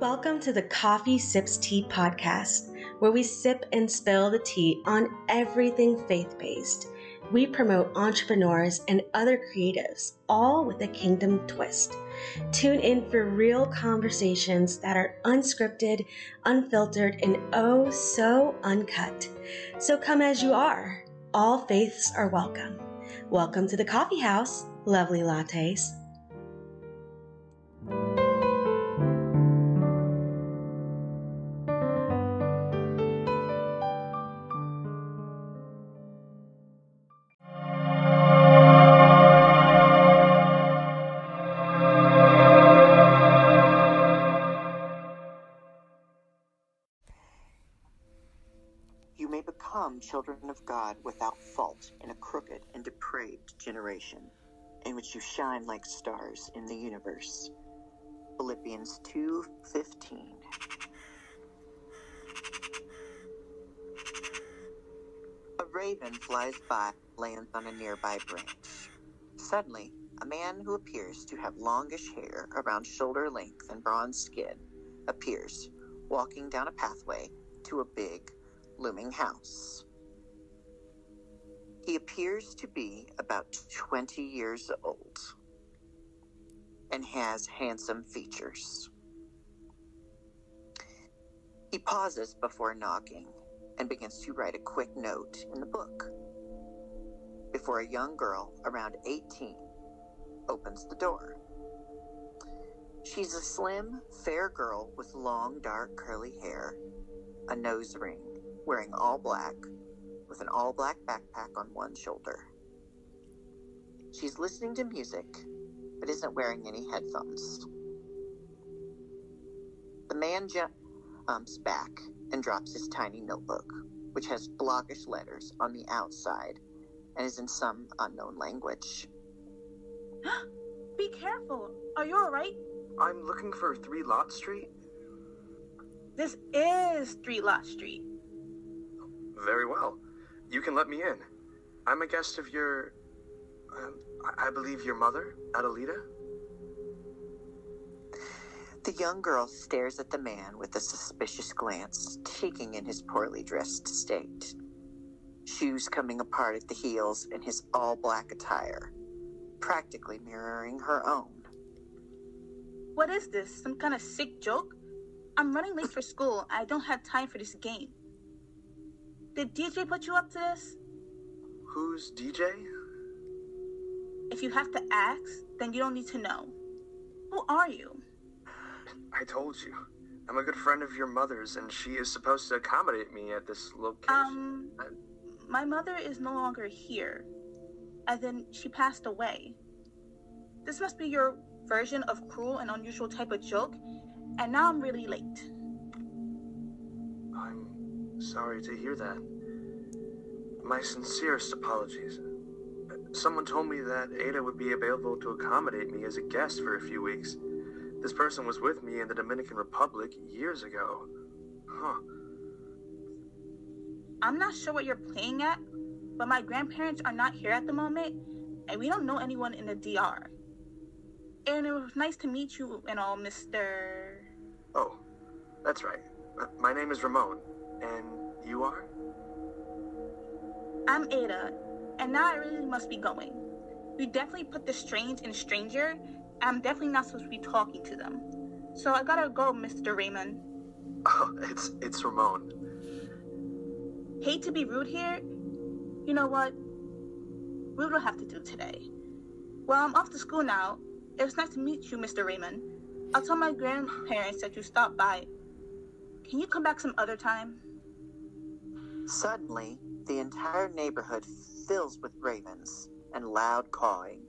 Welcome to the Coffee Sips Tea podcast, where we sip and spill the tea on everything faith based. We promote entrepreneurs and other creatives, all with a kingdom twist. Tune in for real conversations that are unscripted, unfiltered, and oh so uncut. So come as you are. All faiths are welcome. Welcome to the coffee house, lovely lattes. Become children of God without fault in a crooked and depraved generation, in which you shine like stars in the universe. Philippians 2:15. A raven flies by, lands on a nearby branch. Suddenly, a man who appears to have longish hair around shoulder length and bronze skin appears, walking down a pathway to a big, looming house. He appears to be about 20 years old and has handsome features. He pauses before knocking and begins to write a quick note in the book before a young girl around 18 opens the door. She's a slim, fair girl with long, dark, curly hair, a nose ring, wearing all black, with an all black backpack on one shoulder. She's listening to music, but isn't wearing any headphones. The man jumps back and drops his tiny notebook, which has blockish letters on the outside and is in some unknown language. Be careful. Are you alright? I'm looking for 3 Lot Street. This is Three Lot Street. Very well. You can let me in. I'm a guest of your. Um, I I believe your mother, Adelita? The young girl stares at the man with a suspicious glance, taking in his poorly dressed state. Shoes coming apart at the heels and his all black attire, practically mirroring her own. What is this? Some kind of sick joke? I'm running late for school. I don't have time for this game. Did DJ put you up to this? Who's DJ? If you have to ask, then you don't need to know. Who are you? I told you. I'm a good friend of your mother's, and she is supposed to accommodate me at this location. Um, my mother is no longer here. As then she passed away. This must be your version of cruel and unusual type of joke, and now I'm really late. I'm sorry to hear that. My sincerest apologies. Someone told me that Ada would be available to accommodate me as a guest for a few weeks. This person was with me in the Dominican Republic years ago. Huh. I'm not sure what you're playing at, but my grandparents are not here at the moment, and we don't know anyone in the DR. And it was nice to meet you and all, Mr. Oh, that's right. My name is Ramon. And you are? I'm Ada, and now I really must be going. You definitely put the strange in stranger, and I'm definitely not supposed to be talking to them. So I gotta go, Mr. Raymond. Oh, it's it's Ramon. Hate to be rude here. You know what? We will have to do today. Well, I'm off to school now. It was nice to meet you, Mr. Raymond. I'll tell my grandparents that you stopped by. Can you come back some other time? Suddenly, the entire neighborhood fills with ravens and loud cawing.